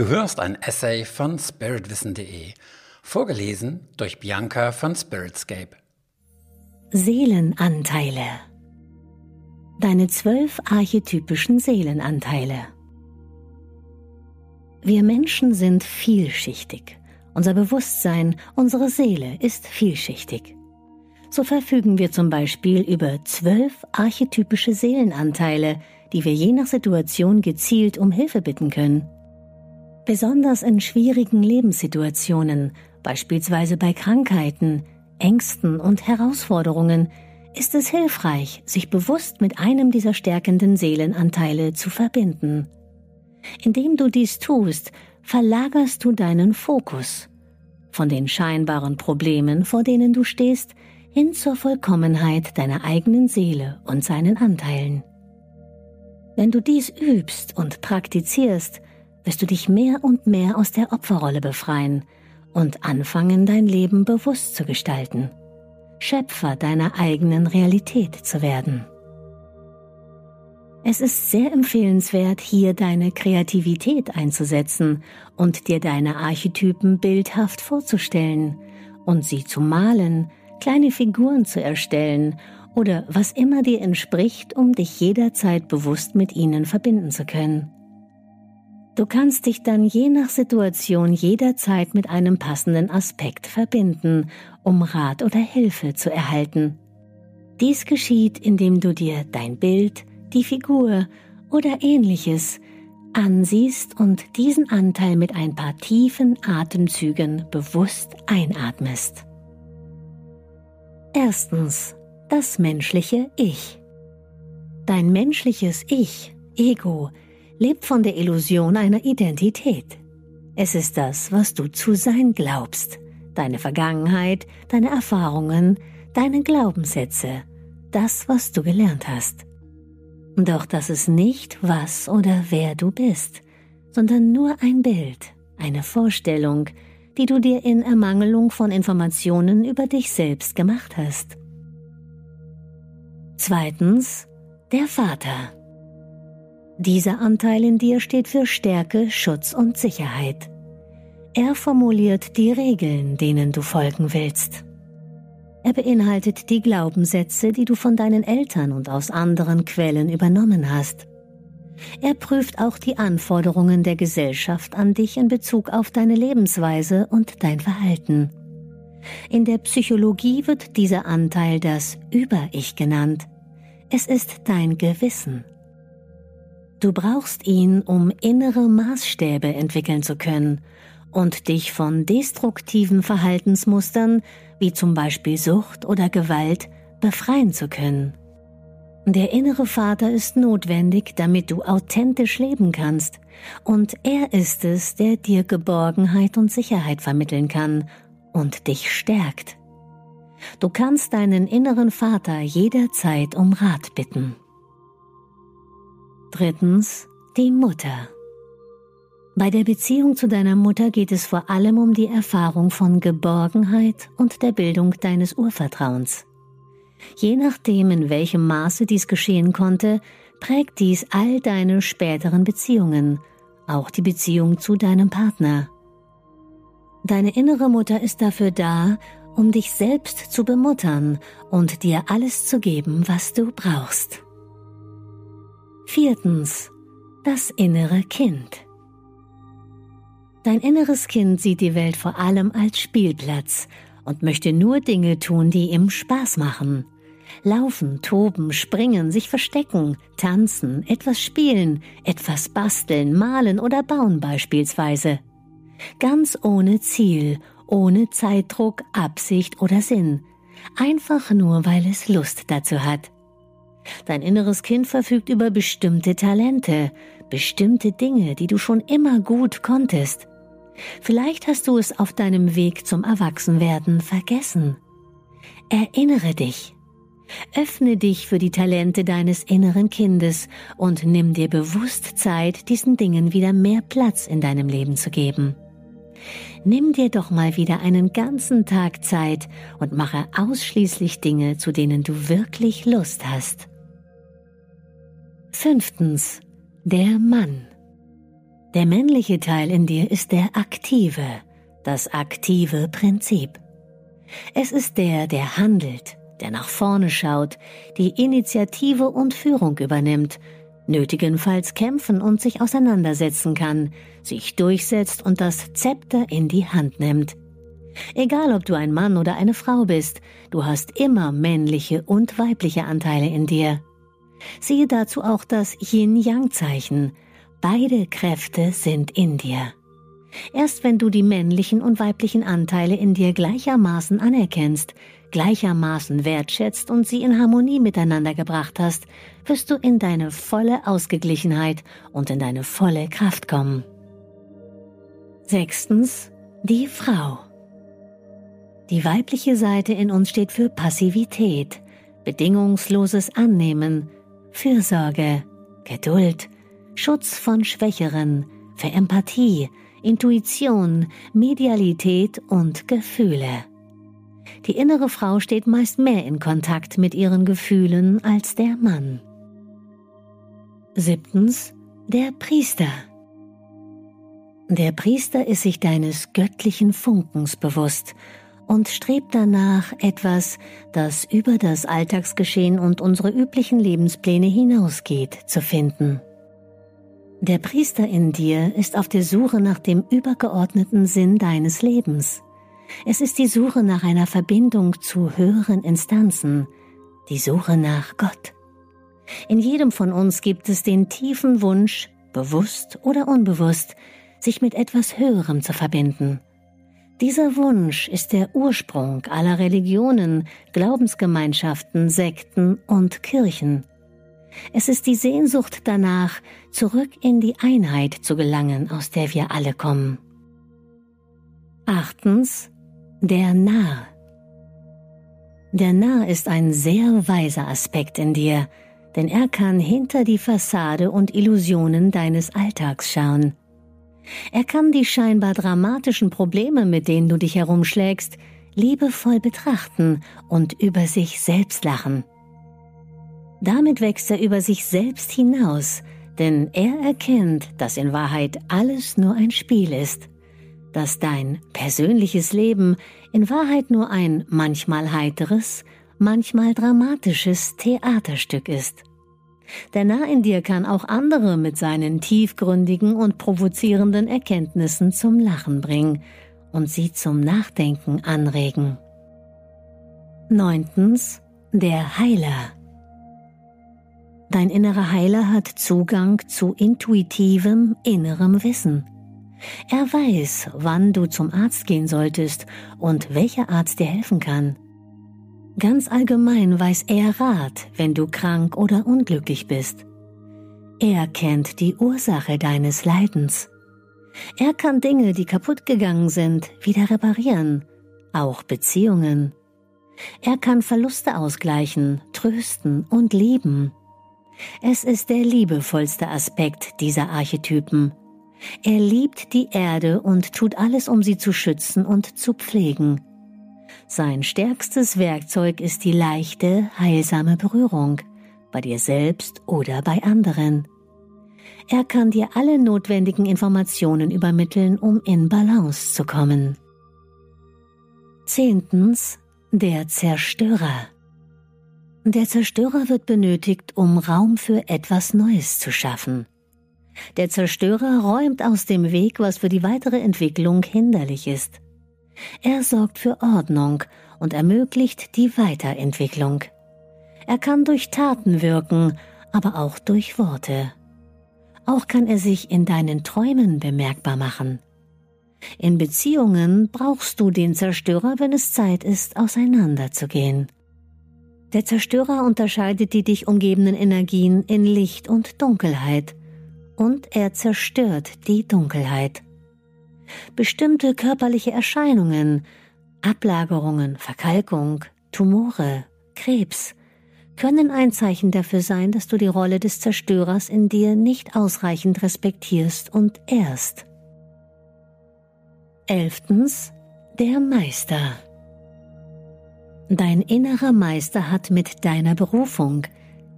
Du hörst ein Essay von spiritwissen.de, vorgelesen durch Bianca von Spiritscape. Seelenanteile. Deine zwölf archetypischen Seelenanteile. Wir Menschen sind vielschichtig. Unser Bewusstsein, unsere Seele ist vielschichtig. So verfügen wir zum Beispiel über zwölf archetypische Seelenanteile, die wir je nach Situation gezielt um Hilfe bitten können. Besonders in schwierigen Lebenssituationen, beispielsweise bei Krankheiten, Ängsten und Herausforderungen, ist es hilfreich, sich bewusst mit einem dieser stärkenden Seelenanteile zu verbinden. Indem du dies tust, verlagerst du deinen Fokus von den scheinbaren Problemen, vor denen du stehst, hin zur Vollkommenheit deiner eigenen Seele und seinen Anteilen. Wenn du dies übst und praktizierst, wirst du dich mehr und mehr aus der Opferrolle befreien und anfangen, dein Leben bewusst zu gestalten, Schöpfer deiner eigenen Realität zu werden. Es ist sehr empfehlenswert, hier deine Kreativität einzusetzen und dir deine Archetypen bildhaft vorzustellen und sie zu malen, kleine Figuren zu erstellen oder was immer dir entspricht, um dich jederzeit bewusst mit ihnen verbinden zu können. Du kannst dich dann je nach Situation jederzeit mit einem passenden Aspekt verbinden, um Rat oder Hilfe zu erhalten. Dies geschieht, indem du dir dein Bild, die Figur oder ähnliches ansiehst und diesen Anteil mit ein paar tiefen Atemzügen bewusst einatmest. Erstens. Das menschliche Ich. Dein menschliches Ich, Ego, lebt von der Illusion einer Identität. Es ist das, was du zu sein glaubst, deine Vergangenheit, deine Erfahrungen, deine Glaubenssätze, das, was du gelernt hast. Doch das ist nicht, was oder wer du bist, sondern nur ein Bild, eine Vorstellung, die du dir in Ermangelung von Informationen über dich selbst gemacht hast. Zweitens, der Vater. Dieser Anteil in dir steht für Stärke, Schutz und Sicherheit. Er formuliert die Regeln, denen du folgen willst. Er beinhaltet die Glaubenssätze, die du von deinen Eltern und aus anderen Quellen übernommen hast. Er prüft auch die Anforderungen der Gesellschaft an dich in Bezug auf deine Lebensweise und dein Verhalten. In der Psychologie wird dieser Anteil das Über-Ich genannt. Es ist dein Gewissen. Du brauchst ihn, um innere Maßstäbe entwickeln zu können und dich von destruktiven Verhaltensmustern wie zum Beispiel Sucht oder Gewalt befreien zu können. Der innere Vater ist notwendig, damit du authentisch leben kannst, und er ist es, der dir Geborgenheit und Sicherheit vermitteln kann und dich stärkt. Du kannst deinen inneren Vater jederzeit um Rat bitten. Drittens, die Mutter. Bei der Beziehung zu deiner Mutter geht es vor allem um die Erfahrung von Geborgenheit und der Bildung deines Urvertrauens. Je nachdem, in welchem Maße dies geschehen konnte, prägt dies all deine späteren Beziehungen, auch die Beziehung zu deinem Partner. Deine innere Mutter ist dafür da, um dich selbst zu bemuttern und dir alles zu geben, was du brauchst. Viertens. Das innere Kind. Dein inneres Kind sieht die Welt vor allem als Spielplatz und möchte nur Dinge tun, die ihm Spaß machen. Laufen, toben, springen, sich verstecken, tanzen, etwas spielen, etwas basteln, malen oder bauen beispielsweise. Ganz ohne Ziel, ohne Zeitdruck, Absicht oder Sinn. Einfach nur, weil es Lust dazu hat. Dein inneres Kind verfügt über bestimmte Talente, bestimmte Dinge, die du schon immer gut konntest. Vielleicht hast du es auf deinem Weg zum Erwachsenwerden vergessen. Erinnere dich. Öffne dich für die Talente deines inneren Kindes und nimm dir bewusst Zeit, diesen Dingen wieder mehr Platz in deinem Leben zu geben. Nimm dir doch mal wieder einen ganzen Tag Zeit und mache ausschließlich Dinge, zu denen du wirklich Lust hast. Fünftens. Der Mann. Der männliche Teil in dir ist der aktive, das aktive Prinzip. Es ist der, der handelt, der nach vorne schaut, die Initiative und Führung übernimmt, nötigenfalls kämpfen und sich auseinandersetzen kann, sich durchsetzt und das Zepter in die Hand nimmt. Egal ob du ein Mann oder eine Frau bist, du hast immer männliche und weibliche Anteile in dir. Siehe dazu auch das Yin-Yang-Zeichen. Beide Kräfte sind in dir. Erst wenn du die männlichen und weiblichen Anteile in dir gleichermaßen anerkennst, gleichermaßen wertschätzt und sie in Harmonie miteinander gebracht hast, wirst du in deine volle Ausgeglichenheit und in deine volle Kraft kommen. Sechstens, die Frau. Die weibliche Seite in uns steht für Passivität, bedingungsloses Annehmen, Fürsorge, Geduld, Schutz von Schwächeren, für Empathie, Intuition, Medialität und Gefühle. Die innere Frau steht meist mehr in Kontakt mit ihren Gefühlen als der Mann. Siebtens, der Priester. Der Priester ist sich deines göttlichen Funkens bewusst und strebt danach, etwas, das über das Alltagsgeschehen und unsere üblichen Lebenspläne hinausgeht, zu finden. Der Priester in dir ist auf der Suche nach dem übergeordneten Sinn deines Lebens. Es ist die Suche nach einer Verbindung zu höheren Instanzen, die Suche nach Gott. In jedem von uns gibt es den tiefen Wunsch, bewusst oder unbewusst, sich mit etwas Höherem zu verbinden. Dieser Wunsch ist der Ursprung aller Religionen, Glaubensgemeinschaften, Sekten und Kirchen. Es ist die Sehnsucht danach, zurück in die Einheit zu gelangen, aus der wir alle kommen. Achtens, der Narr. Der Narr ist ein sehr weiser Aspekt in dir, denn er kann hinter die Fassade und Illusionen deines Alltags schauen. Er kann die scheinbar dramatischen Probleme, mit denen du dich herumschlägst, liebevoll betrachten und über sich selbst lachen. Damit wächst er über sich selbst hinaus, denn er erkennt, dass in Wahrheit alles nur ein Spiel ist, dass dein persönliches Leben in Wahrheit nur ein manchmal heiteres, manchmal dramatisches Theaterstück ist. Der Nah in dir kann auch andere mit seinen tiefgründigen und provozierenden Erkenntnissen zum Lachen bringen und sie zum Nachdenken anregen. Neuntens, der Heiler. Dein innerer Heiler hat Zugang zu intuitivem innerem Wissen. Er weiß, wann du zum Arzt gehen solltest und welcher Arzt dir helfen kann. Ganz allgemein weiß er Rat, wenn du krank oder unglücklich bist. Er kennt die Ursache deines Leidens. Er kann Dinge, die kaputt gegangen sind, wieder reparieren, auch Beziehungen. Er kann Verluste ausgleichen, trösten und lieben. Es ist der liebevollste Aspekt dieser Archetypen. Er liebt die Erde und tut alles, um sie zu schützen und zu pflegen. Sein stärkstes Werkzeug ist die leichte, heilsame Berührung, bei dir selbst oder bei anderen. Er kann dir alle notwendigen Informationen übermitteln, um in Balance zu kommen. Zehntens. Der Zerstörer. Der Zerstörer wird benötigt, um Raum für etwas Neues zu schaffen. Der Zerstörer räumt aus dem Weg, was für die weitere Entwicklung hinderlich ist. Er sorgt für Ordnung und ermöglicht die Weiterentwicklung. Er kann durch Taten wirken, aber auch durch Worte. Auch kann er sich in deinen Träumen bemerkbar machen. In Beziehungen brauchst du den Zerstörer, wenn es Zeit ist, auseinanderzugehen. Der Zerstörer unterscheidet die dich umgebenden Energien in Licht und Dunkelheit und er zerstört die Dunkelheit. Bestimmte körperliche Erscheinungen, Ablagerungen, Verkalkung, Tumore, Krebs können ein Zeichen dafür sein, dass du die Rolle des Zerstörers in dir nicht ausreichend respektierst und ehrst. Elftens, der Meister. Dein innerer Meister hat mit deiner Berufung,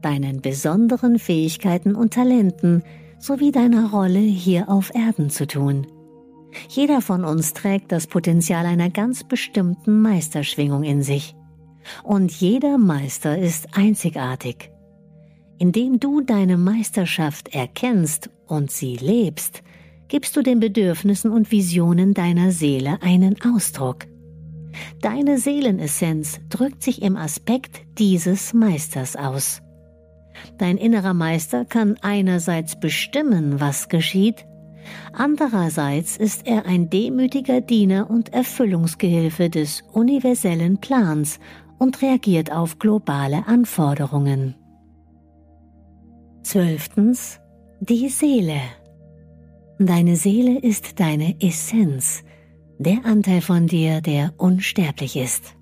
deinen besonderen Fähigkeiten und Talenten sowie deiner Rolle hier auf Erden zu tun. Jeder von uns trägt das Potenzial einer ganz bestimmten Meisterschwingung in sich. Und jeder Meister ist einzigartig. Indem du deine Meisterschaft erkennst und sie lebst, gibst du den Bedürfnissen und Visionen deiner Seele einen Ausdruck. Deine Seelenessenz drückt sich im Aspekt dieses Meisters aus. Dein innerer Meister kann einerseits bestimmen, was geschieht, andererseits ist er ein demütiger Diener und Erfüllungsgehilfe des universellen Plans und reagiert auf globale Anforderungen. Zwölftens. Die Seele. Deine Seele ist deine Essenz, der Anteil von dir, der unsterblich ist.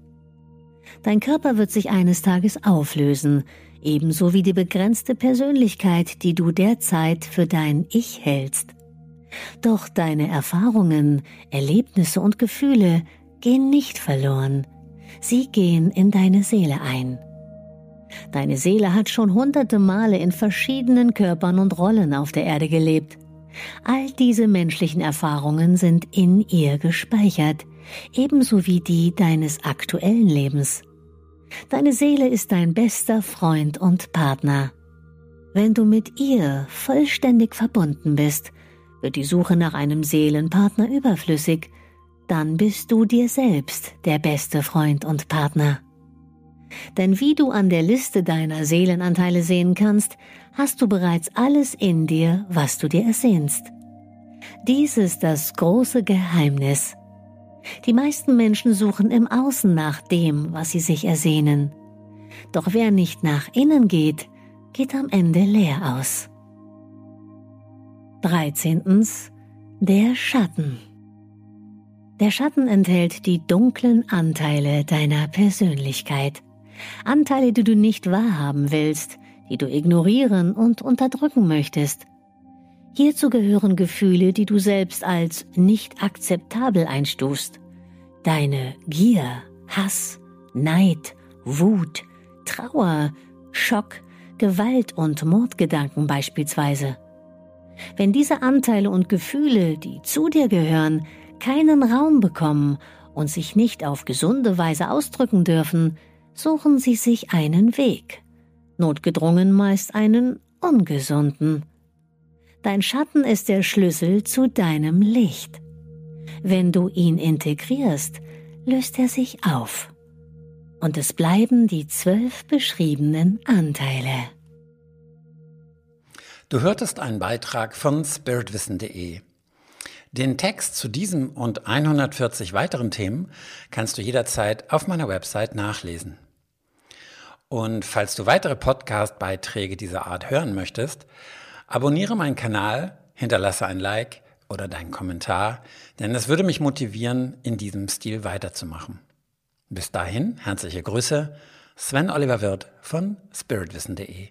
Dein Körper wird sich eines Tages auflösen, ebenso wie die begrenzte Persönlichkeit, die du derzeit für dein Ich hältst. Doch deine Erfahrungen, Erlebnisse und Gefühle gehen nicht verloren, sie gehen in deine Seele ein. Deine Seele hat schon hunderte Male in verschiedenen Körpern und Rollen auf der Erde gelebt. All diese menschlichen Erfahrungen sind in ihr gespeichert, ebenso wie die deines aktuellen Lebens. Deine Seele ist dein bester Freund und Partner. Wenn du mit ihr vollständig verbunden bist, wird die Suche nach einem Seelenpartner überflüssig, dann bist du dir selbst der beste Freund und Partner. Denn wie du an der Liste deiner Seelenanteile sehen kannst, hast du bereits alles in dir, was du dir ersehnst. Dies ist das große Geheimnis. Die meisten Menschen suchen im Außen nach dem, was sie sich ersehnen. Doch wer nicht nach innen geht, geht am Ende leer aus. 13. Der Schatten. Der Schatten enthält die dunklen Anteile deiner Persönlichkeit. Anteile, die du nicht wahrhaben willst, die du ignorieren und unterdrücken möchtest. Hierzu gehören Gefühle, die du selbst als nicht akzeptabel einstufst. Deine Gier, Hass, Neid, Wut, Trauer, Schock, Gewalt und Mordgedanken beispielsweise. Wenn diese Anteile und Gefühle, die zu dir gehören, keinen Raum bekommen und sich nicht auf gesunde Weise ausdrücken dürfen, suchen sie sich einen Weg, notgedrungen meist einen ungesunden. Dein Schatten ist der Schlüssel zu deinem Licht. Wenn du ihn integrierst, löst er sich auf. Und es bleiben die zwölf beschriebenen Anteile. Du hörtest einen Beitrag von spiritwissen.de. Den Text zu diesem und 140 weiteren Themen kannst du jederzeit auf meiner Website nachlesen. Und falls du weitere Podcast-Beiträge dieser Art hören möchtest, abonniere meinen Kanal, hinterlasse ein Like oder deinen Kommentar, denn es würde mich motivieren, in diesem Stil weiterzumachen. Bis dahin, herzliche Grüße, Sven Oliver Wirth von spiritwissen.de.